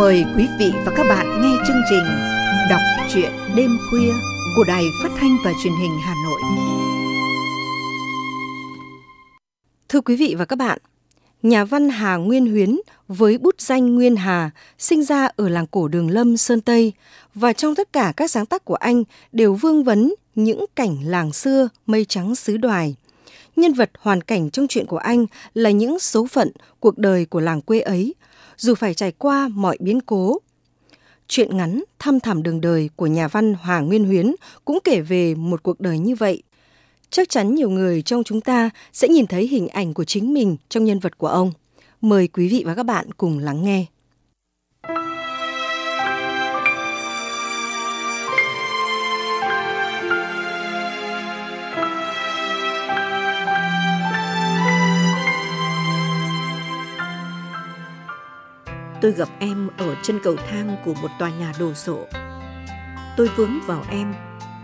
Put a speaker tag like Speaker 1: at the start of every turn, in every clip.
Speaker 1: Mời quý vị và các bạn nghe chương trình Đọc truyện đêm khuya của Đài Phát thanh và Truyền hình Hà Nội.
Speaker 2: Thưa quý vị và các bạn, nhà văn Hà Nguyên Huyến với bút danh Nguyên Hà sinh ra ở làng cổ Đường Lâm, Sơn Tây và trong tất cả các sáng tác của anh đều vương vấn những cảnh làng xưa mây trắng xứ đoài. Nhân vật hoàn cảnh trong chuyện của anh là những số phận cuộc đời của làng quê ấy, dù phải trải qua mọi biến cố. Chuyện ngắn, Thăm thẳm đường đời của nhà văn Hoàng Nguyên Huyến cũng kể về một cuộc đời như vậy. Chắc chắn nhiều người trong chúng ta sẽ nhìn thấy hình ảnh của chính mình trong nhân vật của ông. Mời quý vị và các bạn cùng lắng nghe.
Speaker 3: Tôi gặp em ở chân cầu thang của một tòa nhà đồ sộ. Tôi vướng vào em,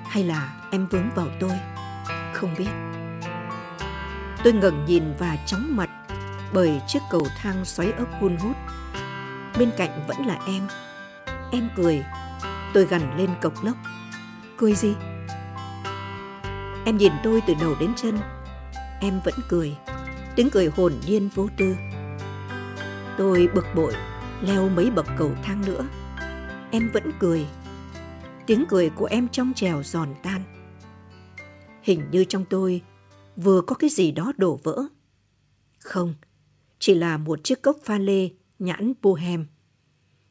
Speaker 3: hay là em vướng vào tôi? Không biết. Tôi ngẩng nhìn và chóng mặt bởi chiếc cầu thang xoáy ốc hun hút. Bên cạnh vẫn là em. Em cười. Tôi gằn lên cộc lốc. Cười gì? Em nhìn tôi từ đầu đến chân. Em vẫn cười. Tiếng cười hồn nhiên vô tư. Tôi bực bội leo mấy bậc cầu thang nữa. Em vẫn cười. Tiếng cười của em trong trèo giòn tan. Hình như trong tôi vừa có cái gì đó đổ vỡ. Không, chỉ là một chiếc cốc pha lê nhãn bohem.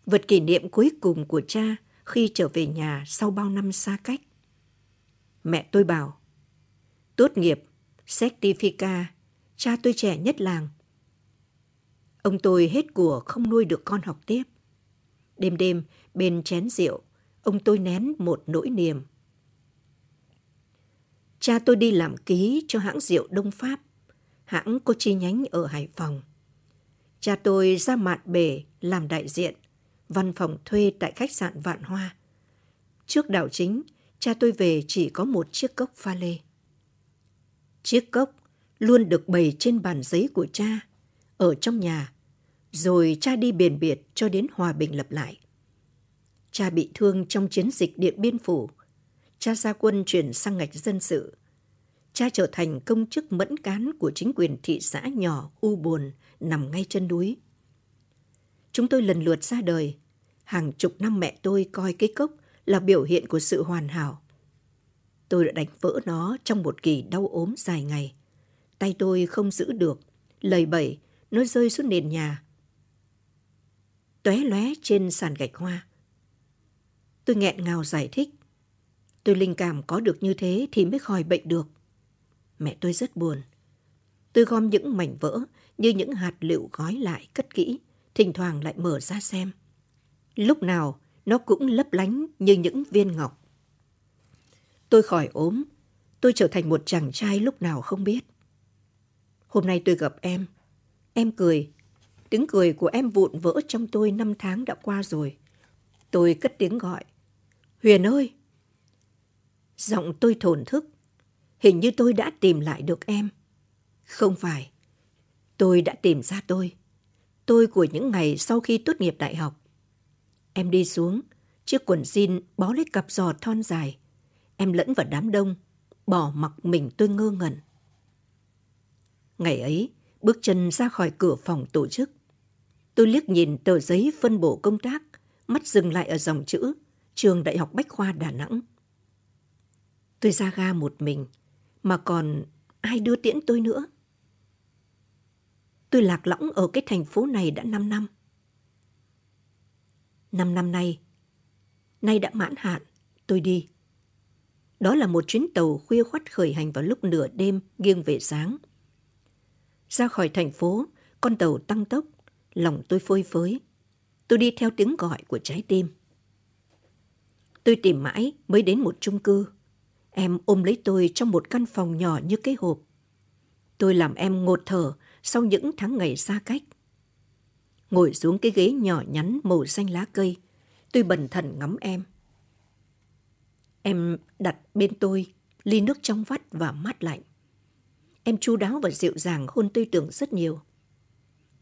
Speaker 3: Vật kỷ niệm cuối cùng của cha khi trở về nhà sau bao năm xa cách. Mẹ tôi bảo, tốt nghiệp, certifica, cha tôi trẻ nhất làng Ông tôi hết của không nuôi được con học tiếp. Đêm đêm, bên chén rượu, ông tôi nén một nỗi niềm. Cha tôi đi làm ký cho hãng rượu Đông Pháp, hãng có chi nhánh ở Hải Phòng. Cha tôi ra mạn bể làm đại diện, văn phòng thuê tại khách sạn Vạn Hoa. Trước đảo chính, cha tôi về chỉ có một chiếc cốc pha lê. Chiếc cốc luôn được bày trên bàn giấy của cha, ở trong nhà rồi cha đi biển biệt cho đến hòa bình lập lại. Cha bị thương trong chiến dịch Điện Biên Phủ. Cha ra quân chuyển sang ngạch dân sự. Cha trở thành công chức mẫn cán của chính quyền thị xã nhỏ U Buồn nằm ngay chân núi. Chúng tôi lần lượt ra đời. Hàng chục năm mẹ tôi coi cái cốc là biểu hiện của sự hoàn hảo. Tôi đã đánh vỡ nó trong một kỳ đau ốm dài ngày. Tay tôi không giữ được, lầy bẩy, nó rơi xuống nền nhà tóe lóe trên sàn gạch hoa. Tôi nghẹn ngào giải thích. Tôi linh cảm có được như thế thì mới khỏi bệnh được. Mẹ tôi rất buồn. Tôi gom những mảnh vỡ như những hạt lựu gói lại cất kỹ, thỉnh thoảng lại mở ra xem. Lúc nào nó cũng lấp lánh như những viên ngọc. Tôi khỏi ốm, tôi trở thành một chàng trai lúc nào không biết. Hôm nay tôi gặp em. Em cười Tiếng cười của em vụn vỡ trong tôi năm tháng đã qua rồi. Tôi cất tiếng gọi. Huyền ơi! Giọng tôi thổn thức. Hình như tôi đã tìm lại được em. Không phải. Tôi đã tìm ra tôi. Tôi của những ngày sau khi tốt nghiệp đại học. Em đi xuống, chiếc quần jean bó lấy cặp giò thon dài. Em lẫn vào đám đông, bỏ mặc mình tôi ngơ ngẩn. Ngày ấy, bước chân ra khỏi cửa phòng tổ chức. Tôi liếc nhìn tờ giấy phân bổ công tác, mắt dừng lại ở dòng chữ Trường Đại học Bách Khoa Đà Nẵng. Tôi ra ga một mình, mà còn ai đưa tiễn tôi nữa? Tôi lạc lõng ở cái thành phố này đã 5 năm. Năm năm nay, nay đã mãn hạn, tôi đi. Đó là một chuyến tàu khuya khoắt khởi hành vào lúc nửa đêm nghiêng về sáng. Ra khỏi thành phố, con tàu tăng tốc, lòng tôi phơi phới. Tôi đi theo tiếng gọi của trái tim. Tôi tìm mãi mới đến một chung cư. Em ôm lấy tôi trong một căn phòng nhỏ như cái hộp. Tôi làm em ngột thở sau những tháng ngày xa cách. Ngồi xuống cái ghế nhỏ nhắn màu xanh lá cây, tôi bần thần ngắm em. Em đặt bên tôi ly nước trong vắt và mát lạnh. Em chu đáo và dịu dàng hôn tôi tưởng rất nhiều.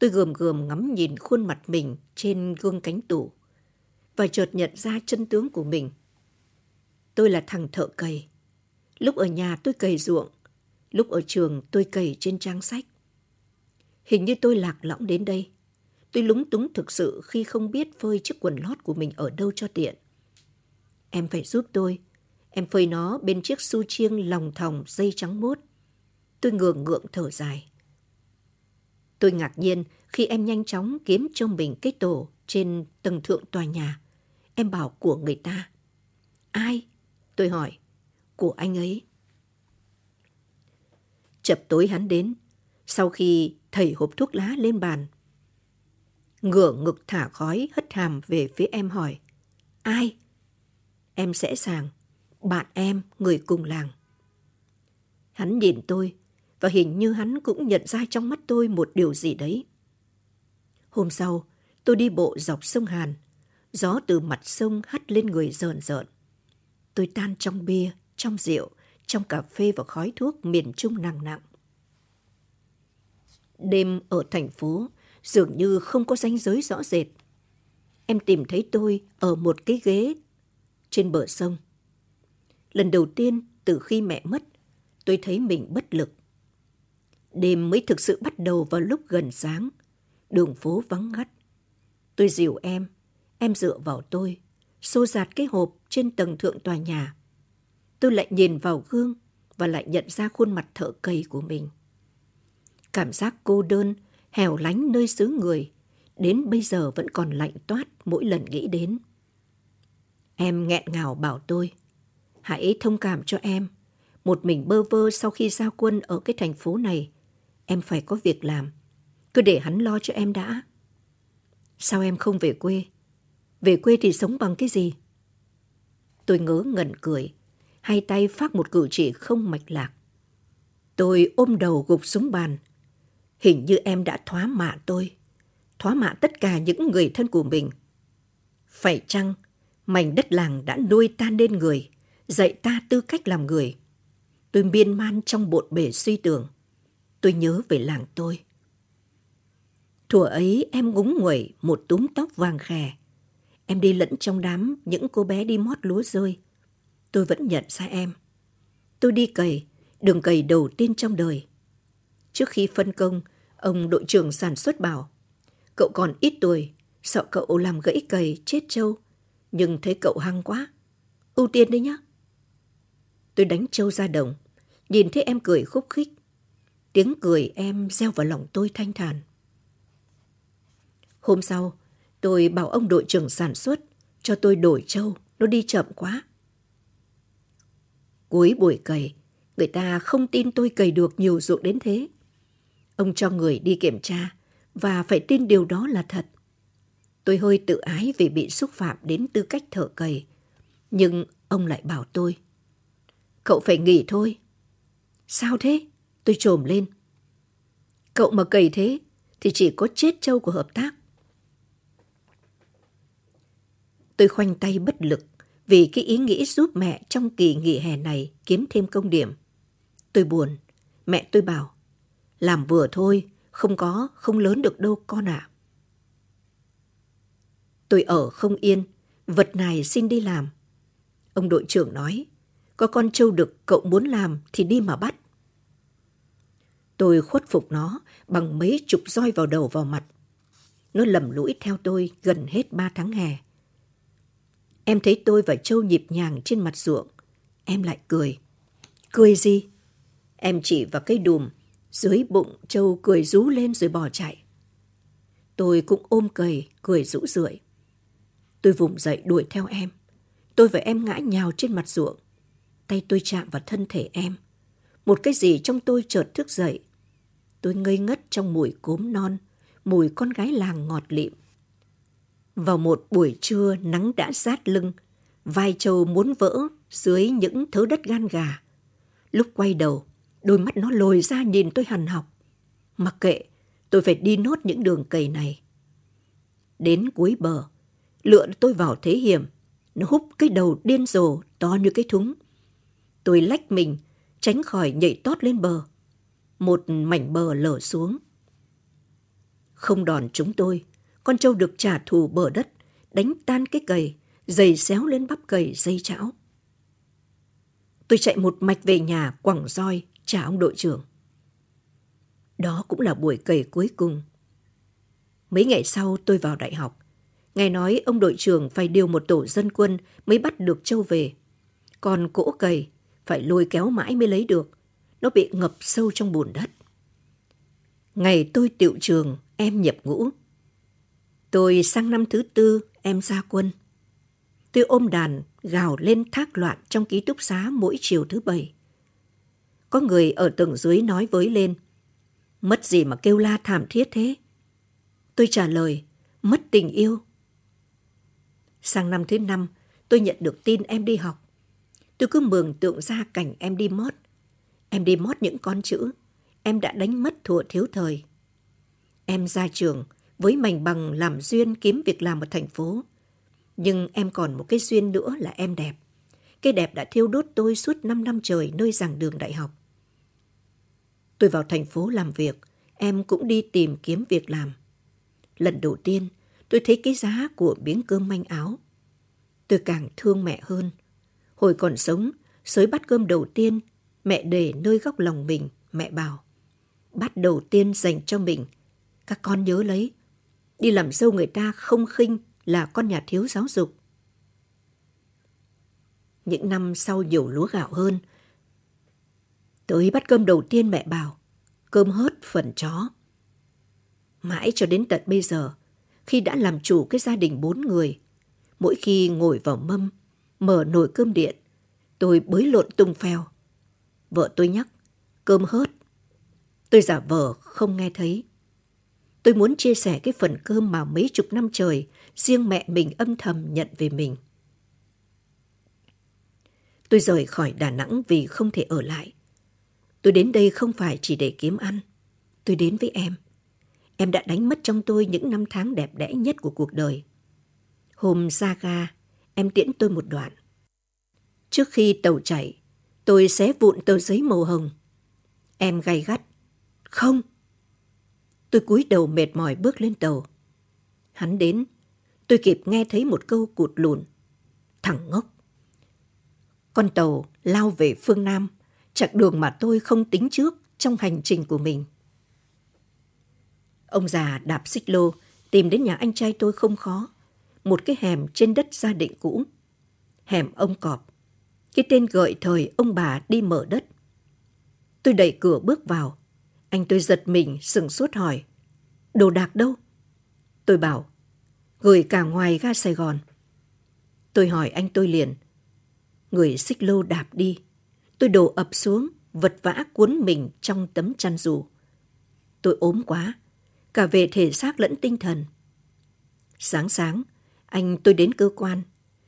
Speaker 3: Tôi gườm gườm ngắm nhìn khuôn mặt mình trên gương cánh tủ và chợt nhận ra chân tướng của mình. Tôi là thằng thợ cày. Lúc ở nhà tôi cày ruộng, lúc ở trường tôi cày trên trang sách. Hình như tôi lạc lõng đến đây. Tôi lúng túng thực sự khi không biết phơi chiếc quần lót của mình ở đâu cho tiện. Em phải giúp tôi. Em phơi nó bên chiếc su chiêng lòng thòng dây trắng mốt. Tôi ngượng ngượng thở dài. Tôi ngạc nhiên khi em nhanh chóng kiếm cho mình cái tổ trên tầng thượng tòa nhà. Em bảo của người ta. Ai? Tôi hỏi. Của anh ấy. Chập tối hắn đến, sau khi thầy hộp thuốc lá lên bàn. Ngửa ngực thả khói hất hàm về phía em hỏi. Ai? Em sẽ sàng. Bạn em, người cùng làng. Hắn nhìn tôi, và hình như hắn cũng nhận ra trong mắt tôi một điều gì đấy. Hôm sau, tôi đi bộ dọc sông Hàn. Gió từ mặt sông hắt lên người rợn rợn. Tôi tan trong bia, trong rượu, trong cà phê và khói thuốc miền Trung nặng nặng. Đêm ở thành phố dường như không có ranh giới rõ rệt. Em tìm thấy tôi ở một cái ghế trên bờ sông. Lần đầu tiên từ khi mẹ mất, tôi thấy mình bất lực. Đêm mới thực sự bắt đầu vào lúc gần sáng. Đường phố vắng ngắt. Tôi dìu em, em dựa vào tôi, xô giạt cái hộp trên tầng thượng tòa nhà. Tôi lại nhìn vào gương và lại nhận ra khuôn mặt thợ cầy của mình. Cảm giác cô đơn, hẻo lánh nơi xứ người, đến bây giờ vẫn còn lạnh toát mỗi lần nghĩ đến. Em nghẹn ngào bảo tôi, hãy thông cảm cho em. Một mình bơ vơ sau khi ra quân ở cái thành phố này, em phải có việc làm. Cứ để hắn lo cho em đã. Sao em không về quê? Về quê thì sống bằng cái gì? Tôi ngớ ngẩn cười, hai tay phát một cử chỉ không mạch lạc. Tôi ôm đầu gục xuống bàn. Hình như em đã thoá mạ tôi, thoá mạ tất cả những người thân của mình. Phải chăng mảnh đất làng đã nuôi ta nên người, dạy ta tư cách làm người? Tôi miên man trong bộn bể suy tưởng tôi nhớ về làng tôi. Thuở ấy em ngúng nguẩy một túm tóc vàng khè. Em đi lẫn trong đám những cô bé đi mót lúa rơi. Tôi vẫn nhận ra em. Tôi đi cày, đường cày đầu tiên trong đời. Trước khi phân công, ông đội trưởng sản xuất bảo, cậu còn ít tuổi, sợ cậu làm gãy cày chết trâu, nhưng thấy cậu hăng quá. Ưu tiên đấy nhá. Tôi đánh trâu ra đồng, nhìn thấy em cười khúc khích, Tiếng cười em gieo vào lòng tôi thanh thản. Hôm sau, tôi bảo ông đội trưởng sản xuất cho tôi đổi trâu, nó đi chậm quá. Cuối buổi cày, người ta không tin tôi cày được nhiều ruộng đến thế. Ông cho người đi kiểm tra và phải tin điều đó là thật. Tôi hơi tự ái vì bị xúc phạm đến tư cách thợ cày. Nhưng ông lại bảo tôi. Cậu phải nghỉ thôi. Sao thế? Tôi trồm lên. Cậu mà cầy thế thì chỉ có chết trâu của hợp tác. Tôi khoanh tay bất lực vì cái ý nghĩ giúp mẹ trong kỳ nghỉ hè này kiếm thêm công điểm. Tôi buồn. Mẹ tôi bảo, làm vừa thôi, không có, không lớn được đâu con ạ. À. Tôi ở không yên, vật này xin đi làm. Ông đội trưởng nói, có con trâu đực cậu muốn làm thì đi mà bắt. Tôi khuất phục nó bằng mấy chục roi vào đầu vào mặt. Nó lầm lũi theo tôi gần hết ba tháng hè. Em thấy tôi và Châu nhịp nhàng trên mặt ruộng. Em lại cười. Cười gì? Em chỉ vào cây đùm. Dưới bụng Châu cười rú lên rồi bỏ chạy. Tôi cũng ôm cầy, cười rũ rượi. Tôi vùng dậy đuổi theo em. Tôi và em ngã nhào trên mặt ruộng. Tay tôi chạm vào thân thể em. Một cái gì trong tôi chợt thức dậy. Tôi ngây ngất trong mùi cốm non, mùi con gái làng ngọt lịm. Vào một buổi trưa nắng đã rát lưng, vai trâu muốn vỡ dưới những thớ đất gan gà. Lúc quay đầu, đôi mắt nó lồi ra nhìn tôi hằn học. Mặc kệ, tôi phải đi nốt những đường cầy này. Đến cuối bờ, lựa tôi vào thế hiểm. Nó húp cái đầu điên rồ to như cái thúng. Tôi lách mình, tránh khỏi nhảy tót lên bờ. Một mảnh bờ lở xuống. Không đòn chúng tôi, con trâu được trả thù bờ đất, đánh tan cái cầy, giày xéo lên bắp cầy dây chảo. Tôi chạy một mạch về nhà quẳng roi trả ông đội trưởng. Đó cũng là buổi cầy cuối cùng. Mấy ngày sau tôi vào đại học. Nghe nói ông đội trưởng phải điều một tổ dân quân mới bắt được châu về. Còn cỗ cầy phải lôi kéo mãi mới lấy được. Nó bị ngập sâu trong bùn đất. Ngày tôi tiệu trường, em nhập ngũ. Tôi sang năm thứ tư, em ra quân. Tôi ôm đàn, gào lên thác loạn trong ký túc xá mỗi chiều thứ bảy. Có người ở tầng dưới nói với lên. Mất gì mà kêu la thảm thiết thế? Tôi trả lời, mất tình yêu. Sang năm thứ năm, tôi nhận được tin em đi học. Tôi cứ mường tượng ra cảnh em đi mót. Em đi mót những con chữ. Em đã đánh mất thuở thiếu thời. Em ra trường với mảnh bằng làm duyên kiếm việc làm ở thành phố. Nhưng em còn một cái duyên nữa là em đẹp. Cái đẹp đã thiêu đốt tôi suốt 5 năm trời nơi giảng đường đại học. Tôi vào thành phố làm việc, em cũng đi tìm kiếm việc làm. Lần đầu tiên, tôi thấy cái giá của miếng cơm manh áo. Tôi càng thương mẹ hơn. Hồi còn sống, sới bắt cơm đầu tiên, mẹ để nơi góc lòng mình, mẹ bảo. Bát đầu tiên dành cho mình, các con nhớ lấy. Đi làm dâu người ta không khinh là con nhà thiếu giáo dục. Những năm sau nhiều lúa gạo hơn, tới bát cơm đầu tiên mẹ bảo, cơm hớt phần chó. Mãi cho đến tận bây giờ, khi đã làm chủ cái gia đình bốn người, mỗi khi ngồi vào mâm, mở nồi cơm điện, tôi bới lộn tung phèo. Vợ tôi nhắc, cơm hớt. Tôi giả vờ không nghe thấy. Tôi muốn chia sẻ cái phần cơm mà mấy chục năm trời riêng mẹ mình âm thầm nhận về mình. Tôi rời khỏi Đà Nẵng vì không thể ở lại. Tôi đến đây không phải chỉ để kiếm ăn. Tôi đến với em. Em đã đánh mất trong tôi những năm tháng đẹp đẽ nhất của cuộc đời. Hôm ra ga, em tiễn tôi một đoạn. Trước khi tàu chạy, tôi xé vụn tờ giấy màu hồng. Em gay gắt. Không. Tôi cúi đầu mệt mỏi bước lên tàu. Hắn đến, tôi kịp nghe thấy một câu cụt lùn. Thằng ngốc. Con tàu lao về phương Nam, chặng đường mà tôi không tính trước trong hành trình của mình. Ông già đạp xích lô, tìm đến nhà anh trai tôi không khó. Một cái hẻm trên đất gia định cũ. Hẻm ông cọp. Cái tên gợi thời ông bà đi mở đất. Tôi đẩy cửa bước vào. Anh tôi giật mình, sừng sốt hỏi. Đồ đạc đâu? Tôi bảo, gửi cả ngoài ga Sài Gòn. Tôi hỏi anh tôi liền. Người xích lô đạp đi. Tôi đổ ập xuống, vật vã cuốn mình trong tấm chăn dù. Tôi ốm quá, cả về thể xác lẫn tinh thần. Sáng sáng, anh tôi đến cơ quan.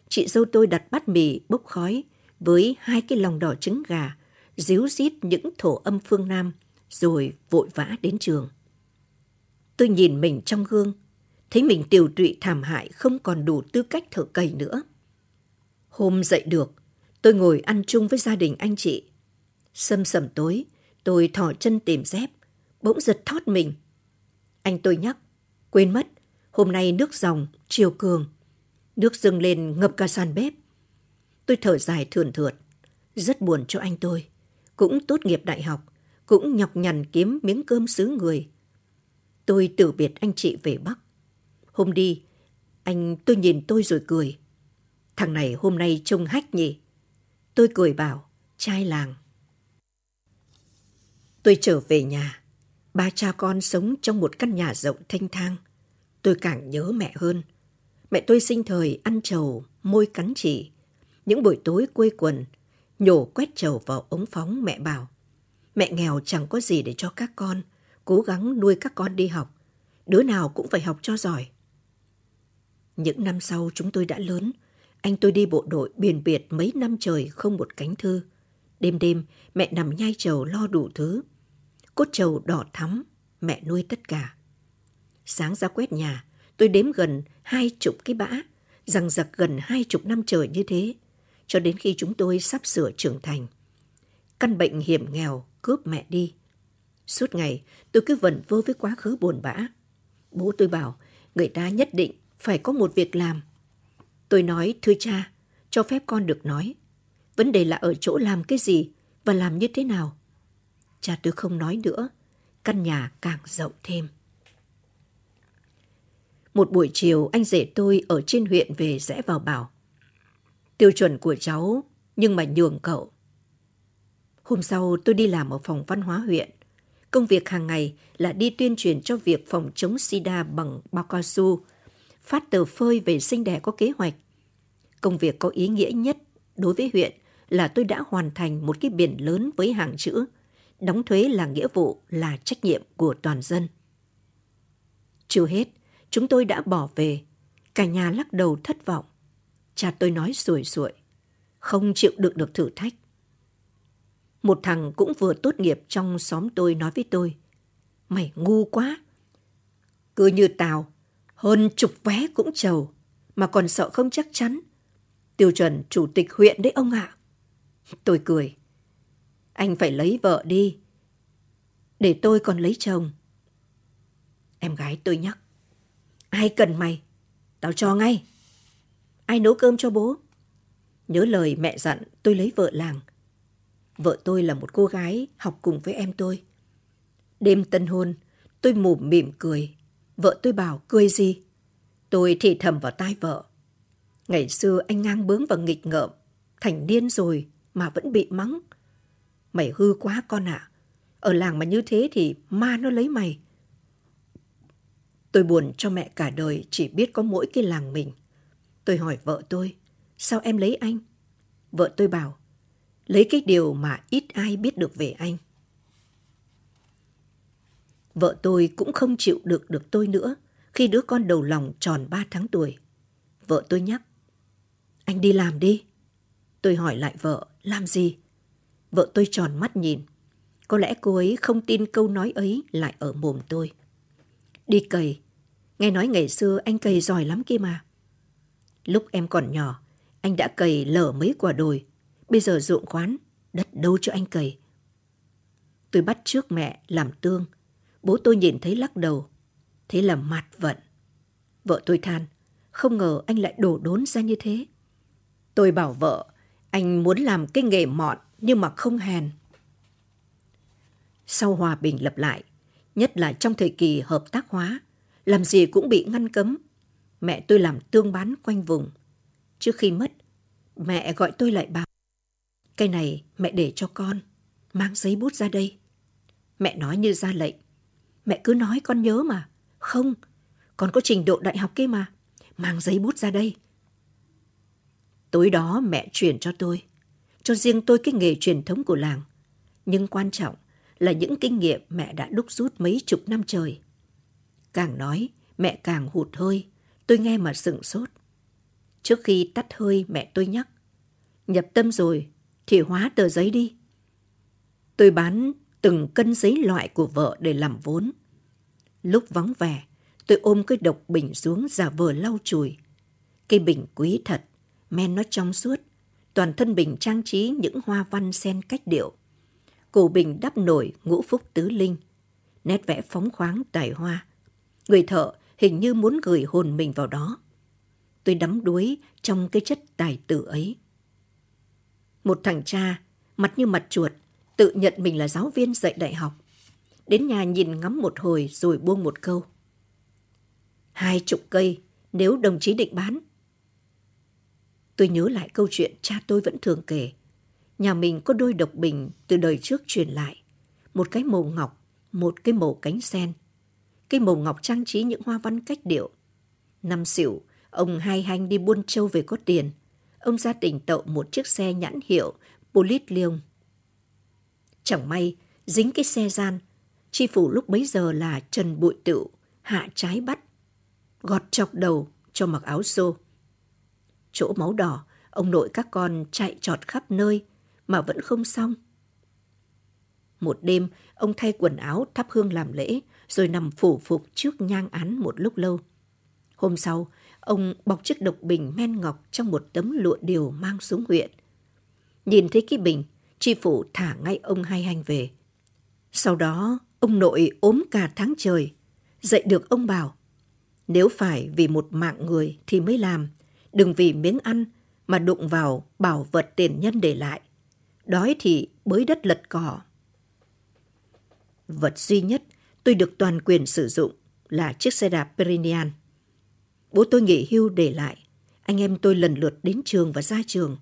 Speaker 3: Chị dâu tôi đặt bát mì bốc khói với hai cái lòng đỏ trứng gà, díu dít những thổ âm phương Nam, rồi vội vã đến trường. Tôi nhìn mình trong gương, thấy mình tiều tụy thảm hại không còn đủ tư cách thở cầy nữa. Hôm dậy được, tôi ngồi ăn chung với gia đình anh chị. Sâm sầm tối, tôi thỏ chân tìm dép, bỗng giật thót mình. Anh tôi nhắc, quên mất, hôm nay nước dòng, chiều cường. Nước dâng lên ngập cả sàn bếp. Tôi thở dài thườn thượt, rất buồn cho anh tôi. Cũng tốt nghiệp đại học, cũng nhọc nhằn kiếm miếng cơm xứ người. Tôi từ biệt anh chị về Bắc. Hôm đi, anh tôi nhìn tôi rồi cười. Thằng này hôm nay trông hách nhỉ. Tôi cười bảo, trai làng. Tôi trở về nhà. Ba cha con sống trong một căn nhà rộng thanh thang. Tôi càng nhớ mẹ hơn. Mẹ tôi sinh thời ăn trầu, môi cắn chỉ. Những buổi tối quây quần, nhổ quét trầu vào ống phóng mẹ bảo. Mẹ nghèo chẳng có gì để cho các con, cố gắng nuôi các con đi học. Đứa nào cũng phải học cho giỏi. Những năm sau chúng tôi đã lớn, anh tôi đi bộ đội biển biệt mấy năm trời không một cánh thư. Đêm đêm, mẹ nằm nhai trầu lo đủ thứ. Cốt trầu đỏ thắm, mẹ nuôi tất cả. Sáng ra quét nhà, tôi đếm gần hai chục cái bã, rằng giặc gần hai chục năm trời như thế, cho đến khi chúng tôi sắp sửa trưởng thành. Căn bệnh hiểm nghèo cướp mẹ đi. Suốt ngày, tôi cứ vẩn vơ với quá khứ buồn bã. Bố tôi bảo, người ta nhất định phải có một việc làm. Tôi nói, thưa cha, cho phép con được nói. Vấn đề là ở chỗ làm cái gì và làm như thế nào. Cha tôi không nói nữa, căn nhà càng rộng thêm. Một buổi chiều anh rể tôi ở trên huyện về rẽ vào bảo. Tiêu chuẩn của cháu nhưng mà nhường cậu. Hôm sau tôi đi làm ở phòng văn hóa huyện. Công việc hàng ngày là đi tuyên truyền cho việc phòng chống sida bằng bao cao su, phát tờ phơi về sinh đẻ có kế hoạch. Công việc có ý nghĩa nhất đối với huyện là tôi đã hoàn thành một cái biển lớn với hàng chữ đóng thuế là nghĩa vụ là trách nhiệm của toàn dân. Chưa hết, chúng tôi đã bỏ về, cả nhà lắc đầu thất vọng. Cha tôi nói sủi sủi, không chịu đựng được thử thách. Một thằng cũng vừa tốt nghiệp trong xóm tôi nói với tôi, mày ngu quá. Cứ như tao, hơn chục vé cũng trầu, mà còn sợ không chắc chắn. Tiêu chuẩn chủ tịch huyện đấy ông ạ. Tôi cười. Anh phải lấy vợ đi. Để tôi còn lấy chồng. Em gái tôi nhắc. Ai cần mày? Tao cho ngay. Ai nấu cơm cho bố? Nhớ lời mẹ dặn tôi lấy vợ làng. Vợ tôi là một cô gái học cùng với em tôi. Đêm tân hôn, tôi mủm mỉm cười. Vợ tôi bảo cười gì? Tôi thì thầm vào tai vợ. Ngày xưa anh ngang bướng và nghịch ngợm, thành niên rồi mà vẫn bị mắng. Mày hư quá con ạ. À. Ở làng mà như thế thì ma nó lấy mày. Tôi buồn cho mẹ cả đời chỉ biết có mỗi cái làng mình. Tôi hỏi vợ tôi, sao em lấy anh? Vợ tôi bảo, lấy cái điều mà ít ai biết được về anh. Vợ tôi cũng không chịu được được tôi nữa khi đứa con đầu lòng tròn 3 tháng tuổi. Vợ tôi nhắc, anh đi làm đi. Tôi hỏi lại vợ, làm gì? Vợ tôi tròn mắt nhìn. Có lẽ cô ấy không tin câu nói ấy lại ở mồm tôi. Đi cầy Nghe nói ngày xưa anh cầy giỏi lắm kia mà. Lúc em còn nhỏ, anh đã cày lở mấy quả đồi. Bây giờ ruộng khoán, đất đâu cho anh cày. Tôi bắt trước mẹ làm tương. Bố tôi nhìn thấy lắc đầu. Thế là mặt vận. Vợ tôi than, không ngờ anh lại đổ đốn ra như thế. Tôi bảo vợ, anh muốn làm cái nghề mọn nhưng mà không hèn. Sau hòa bình lập lại, nhất là trong thời kỳ hợp tác hóa, làm gì cũng bị ngăn cấm. Mẹ tôi làm tương bán quanh vùng. Trước khi mất, mẹ gọi tôi lại bảo. Cái này mẹ để cho con, mang giấy bút ra đây. Mẹ nói như ra lệnh. Mẹ cứ nói con nhớ mà. Không, con có trình độ đại học kia mà. Mang giấy bút ra đây. Tối đó mẹ truyền cho tôi cho riêng tôi cái nghề truyền thống của làng. Nhưng quan trọng là những kinh nghiệm mẹ đã đúc rút mấy chục năm trời. Càng nói, mẹ càng hụt hơi, tôi nghe mà sửng sốt. Trước khi tắt hơi mẹ tôi nhắc, nhập tâm rồi thì hóa tờ giấy đi. Tôi bán từng cân giấy loại của vợ để làm vốn. Lúc vắng vẻ, tôi ôm cái độc bình xuống giả vờ lau chùi. Cây bình quý thật, men nó trong suốt, toàn thân bình trang trí những hoa văn sen cách điệu. Cổ bình đắp nổi ngũ phúc tứ linh, nét vẽ phóng khoáng tài hoa. Người thợ hình như muốn gửi hồn mình vào đó. Tôi đắm đuối trong cái chất tài tử ấy. Một thằng cha, mặt như mặt chuột, tự nhận mình là giáo viên dạy đại học. Đến nhà nhìn ngắm một hồi rồi buông một câu. Hai chục cây, nếu đồng chí định bán, Tôi nhớ lại câu chuyện cha tôi vẫn thường kể. Nhà mình có đôi độc bình từ đời trước truyền lại. Một cái màu ngọc, một cái màu cánh sen. Cái màu ngọc trang trí những hoa văn cách điệu. Năm xỉu, ông hai hanh đi buôn châu về có tiền. Ông ra tỉnh tậu một chiếc xe nhãn hiệu Politlium. Chẳng may, dính cái xe gian, chi phủ lúc bấy giờ là Trần Bụi Tựu, hạ trái bắt, gọt chọc đầu cho mặc áo xô chỗ máu đỏ, ông nội các con chạy trọt khắp nơi mà vẫn không xong. Một đêm, ông thay quần áo thắp hương làm lễ, rồi nằm phủ phục trước nhang án một lúc lâu. Hôm sau, ông bọc chiếc độc bình men ngọc trong một tấm lụa điều mang xuống huyện. Nhìn thấy cái bình, tri phủ thả ngay ông hai hành về. Sau đó, ông nội ốm cả tháng trời. Dậy được ông bảo, Nếu phải vì một mạng người thì mới làm, đừng vì miếng ăn mà đụng vào bảo vật tiền nhân để lại. Đói thì bới đất lật cỏ. Vật duy nhất tôi được toàn quyền sử dụng là chiếc xe đạp Perinian. Bố tôi nghỉ hưu để lại. Anh em tôi lần lượt đến trường và ra trường.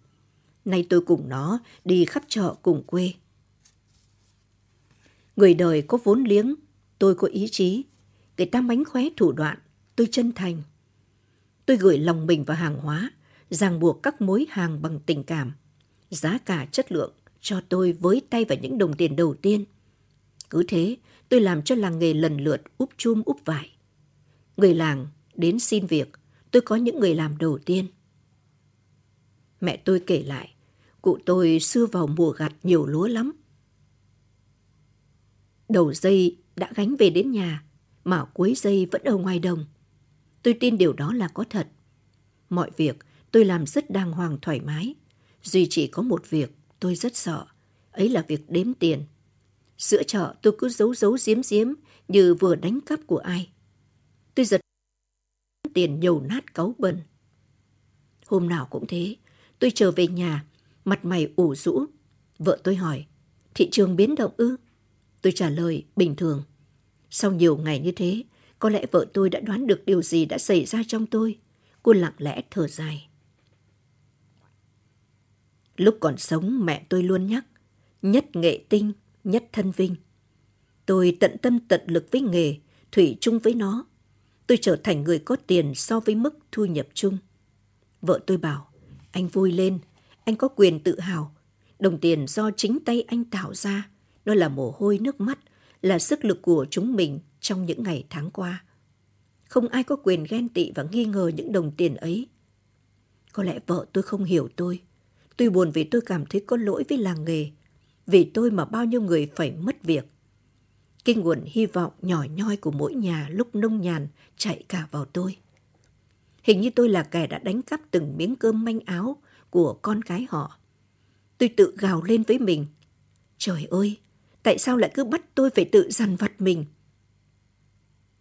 Speaker 3: Nay tôi cùng nó đi khắp chợ cùng quê. Người đời có vốn liếng, tôi có ý chí. Người ta mánh khóe thủ đoạn, tôi chân thành. Tôi gửi lòng mình vào hàng hóa, ràng buộc các mối hàng bằng tình cảm. Giá cả chất lượng cho tôi với tay vào những đồng tiền đầu tiên. Cứ thế, tôi làm cho làng nghề lần lượt úp chum úp vải. Người làng đến xin việc, tôi có những người làm đầu tiên. Mẹ tôi kể lại, cụ tôi xưa vào mùa gặt nhiều lúa lắm. Đầu dây đã gánh về đến nhà, mà cuối dây vẫn ở ngoài đồng. Tôi tin điều đó là có thật. Mọi việc tôi làm rất đàng hoàng thoải mái. Duy chỉ có một việc tôi rất sợ, ấy là việc đếm tiền. Giữa chợ tôi cứ giấu giấu giếm giếm như vừa đánh cắp của ai. Tôi giật tiền nhầu nát cáu bẩn. Hôm nào cũng thế, tôi trở về nhà, mặt mày ủ rũ. Vợ tôi hỏi, thị trường biến động ư? Tôi trả lời bình thường. Sau nhiều ngày như thế, có lẽ vợ tôi đã đoán được điều gì đã xảy ra trong tôi. Cô lặng lẽ thở dài. Lúc còn sống mẹ tôi luôn nhắc, nhất nghệ tinh, nhất thân vinh. Tôi tận tâm tận lực với nghề, thủy chung với nó. Tôi trở thành người có tiền so với mức thu nhập chung. Vợ tôi bảo, anh vui lên, anh có quyền tự hào. Đồng tiền do chính tay anh tạo ra, nó là mồ hôi nước mắt, là sức lực của chúng mình trong những ngày tháng qua. Không ai có quyền ghen tị và nghi ngờ những đồng tiền ấy. Có lẽ vợ tôi không hiểu tôi. Tôi buồn vì tôi cảm thấy có lỗi với làng nghề. Vì tôi mà bao nhiêu người phải mất việc. Cái nguồn hy vọng nhỏ nhoi của mỗi nhà lúc nông nhàn chạy cả vào tôi. Hình như tôi là kẻ đã đánh cắp từng miếng cơm manh áo của con cái họ. Tôi tự gào lên với mình. Trời ơi, tại sao lại cứ bắt tôi phải tự dằn vặt mình?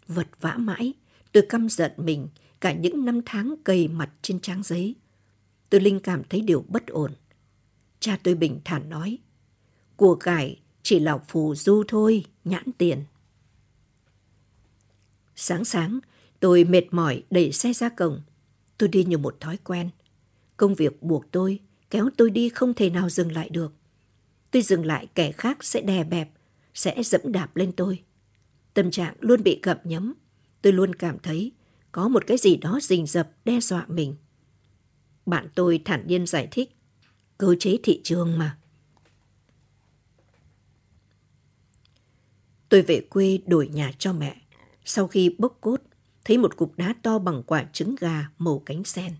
Speaker 3: Vật vã mãi, tôi căm giận mình cả những năm tháng cầy mặt trên trang giấy. Tôi linh cảm thấy điều bất ổn. Cha tôi bình thản nói, của cải chỉ là phù du thôi, nhãn tiền. Sáng sáng, tôi mệt mỏi đẩy xe ra cổng. Tôi đi như một thói quen. Công việc buộc tôi, kéo tôi đi không thể nào dừng lại được. Tôi dừng lại kẻ khác sẽ đè bẹp, sẽ dẫm đạp lên tôi. Tâm trạng luôn bị gặm nhấm. Tôi luôn cảm thấy có một cái gì đó rình rập đe dọa mình. Bạn tôi thản nhiên giải thích. Cơ chế thị trường mà. Tôi về quê đổi nhà cho mẹ. Sau khi bốc cốt, thấy một cục đá to bằng quả trứng gà màu cánh sen.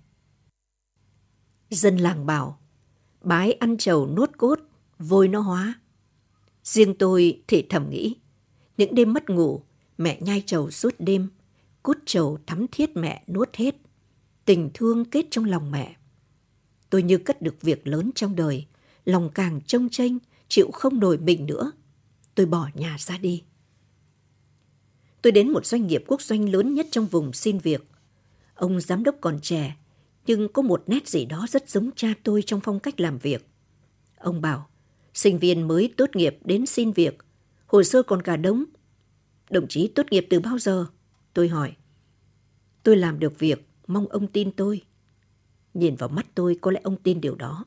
Speaker 3: Dân làng bảo, bái ăn trầu nuốt cốt, vôi nó hóa. Riêng tôi thì thầm nghĩ, những đêm mất ngủ, mẹ nhai trầu suốt đêm, cút trầu thắm thiết mẹ nuốt hết. Tình thương kết trong lòng mẹ. Tôi như cất được việc lớn trong đời, lòng càng trông tranh, chịu không nổi mình nữa. Tôi bỏ nhà ra đi. Tôi đến một doanh nghiệp quốc doanh lớn nhất trong vùng xin việc. Ông giám đốc còn trẻ, nhưng có một nét gì đó rất giống cha tôi trong phong cách làm việc. Ông bảo, sinh viên mới tốt nghiệp đến xin việc, hồ sơ còn cả đống. Đồng chí tốt nghiệp từ bao giờ? Tôi hỏi. Tôi làm được việc, mong ông tin tôi. Nhìn vào mắt tôi có lẽ ông tin điều đó.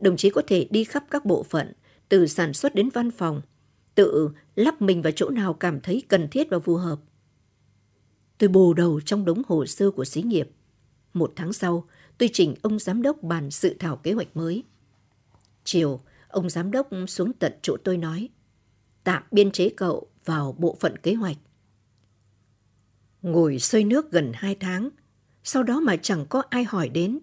Speaker 3: Đồng chí có thể đi khắp các bộ phận, từ sản xuất đến văn phòng, tự lắp mình vào chỗ nào cảm thấy cần thiết và phù hợp. Tôi bồ đầu trong đống hồ sơ của xí nghiệp. Một tháng sau, tôi trình ông giám đốc bàn sự thảo kế hoạch mới. Chiều, ông giám đốc xuống tận chỗ tôi nói, tạm biên chế cậu vào bộ phận kế hoạch. Ngồi sơi nước gần hai tháng, sau đó mà chẳng có ai hỏi đến.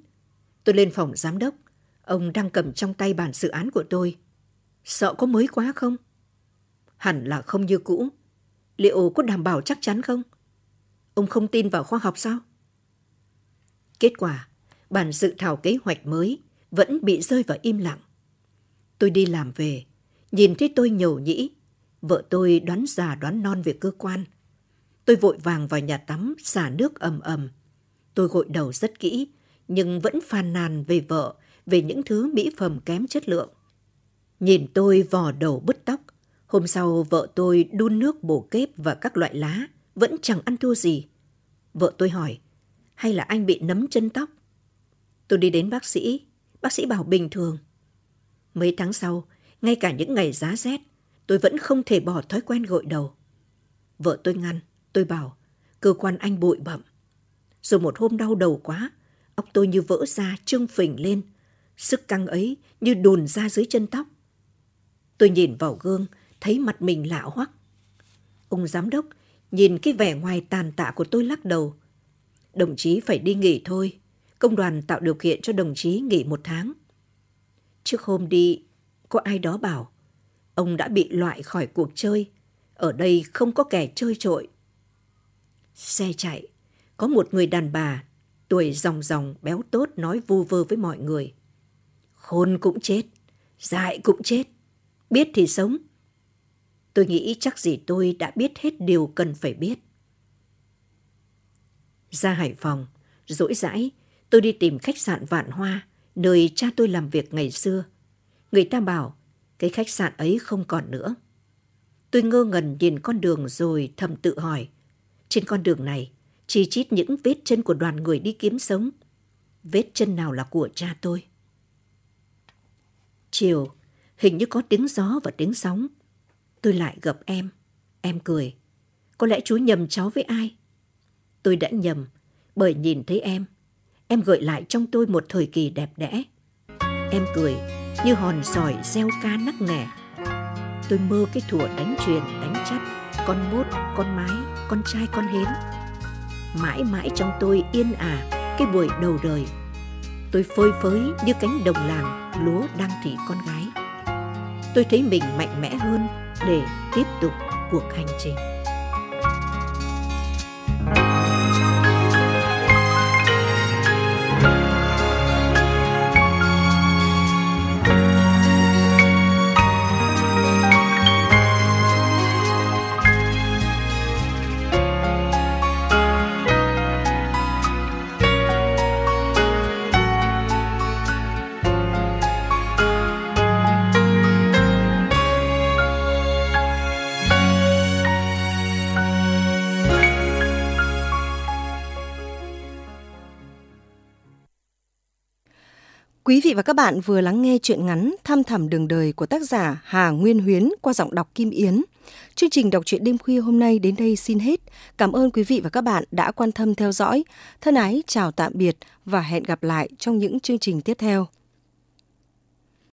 Speaker 3: Tôi lên phòng giám đốc, ông đang cầm trong tay bản dự án của tôi. Sợ có mới quá không? Hẳn là không như cũ. Liệu có đảm bảo chắc chắn không? Ông không tin vào khoa học sao? Kết quả, bản dự thảo kế hoạch mới vẫn bị rơi vào im lặng. Tôi đi làm về, nhìn thấy tôi nhầu nhĩ. Vợ tôi đoán già đoán non về cơ quan. Tôi Tôi vội vàng vào nhà tắm, xả nước ầm ầm. Tôi gội đầu rất kỹ, nhưng vẫn phàn nàn về vợ, về những thứ mỹ phẩm kém chất lượng. Nhìn tôi vò đầu bứt tóc. Hôm sau vợ tôi đun nước bổ kép và các loại lá, vẫn chẳng ăn thua gì. Vợ tôi hỏi, hay là anh bị nấm chân tóc? Tôi đi đến bác sĩ, bác sĩ bảo bình thường. Mấy tháng sau, ngay cả những ngày giá rét, tôi vẫn không thể bỏ thói quen gội đầu. Vợ tôi ngăn, tôi bảo, cơ quan anh bụi bậm. Rồi một hôm đau đầu quá, óc tôi như vỡ ra trương phình lên, sức căng ấy như đùn ra dưới chân tóc. Tôi nhìn vào gương, thấy mặt mình lạ hoắc. Ông giám đốc nhìn cái vẻ ngoài tàn tạ của tôi lắc đầu. Đồng chí phải đi nghỉ thôi. Công đoàn tạo điều kiện cho đồng chí nghỉ một tháng. Trước hôm đi, có ai đó bảo, ông đã bị loại khỏi cuộc chơi. Ở đây không có kẻ chơi trội. Xe chạy, có một người đàn bà, tuổi ròng ròng béo tốt nói vu vơ với mọi người. Khôn cũng chết, dại cũng chết, biết thì sống. Tôi nghĩ chắc gì tôi đã biết hết điều cần phải biết. Ra Hải Phòng, rỗi rãi, tôi đi tìm khách sạn Vạn Hoa, nơi cha tôi làm việc ngày xưa. Người ta bảo, cái khách sạn ấy không còn nữa. Tôi ngơ ngẩn nhìn con đường rồi thầm tự hỏi. Trên con đường này, chi chít những vết chân của đoàn người đi kiếm sống. Vết chân nào là của cha tôi? Chiều, hình như có tiếng gió và tiếng sóng. Tôi lại gặp em. Em cười. Có lẽ chú nhầm cháu với ai? Tôi đã nhầm, bởi nhìn thấy em. Em gợi lại trong tôi một thời kỳ đẹp đẽ. Em cười như hòn sỏi gieo ca nắc nghẻ. Tôi mơ cái thủa đánh truyền, đánh chắt, con mốt, con mái, con trai, con hến. Mãi mãi trong tôi yên ả cái buổi đầu đời. Tôi phơi phới như cánh đồng làng lúa đang thị con gái. Tôi thấy mình mạnh mẽ hơn để tiếp tục cuộc hành trình.
Speaker 2: Quý vị và các bạn vừa lắng nghe chuyện ngắn Thăm thẳm đường đời của tác giả Hà Nguyên Huyến qua giọng đọc Kim Yến. Chương trình đọc truyện đêm khuya hôm nay đến đây xin hết. Cảm ơn quý vị và các bạn đã quan tâm theo dõi. Thân ái chào tạm biệt và hẹn gặp lại trong những chương trình tiếp theo.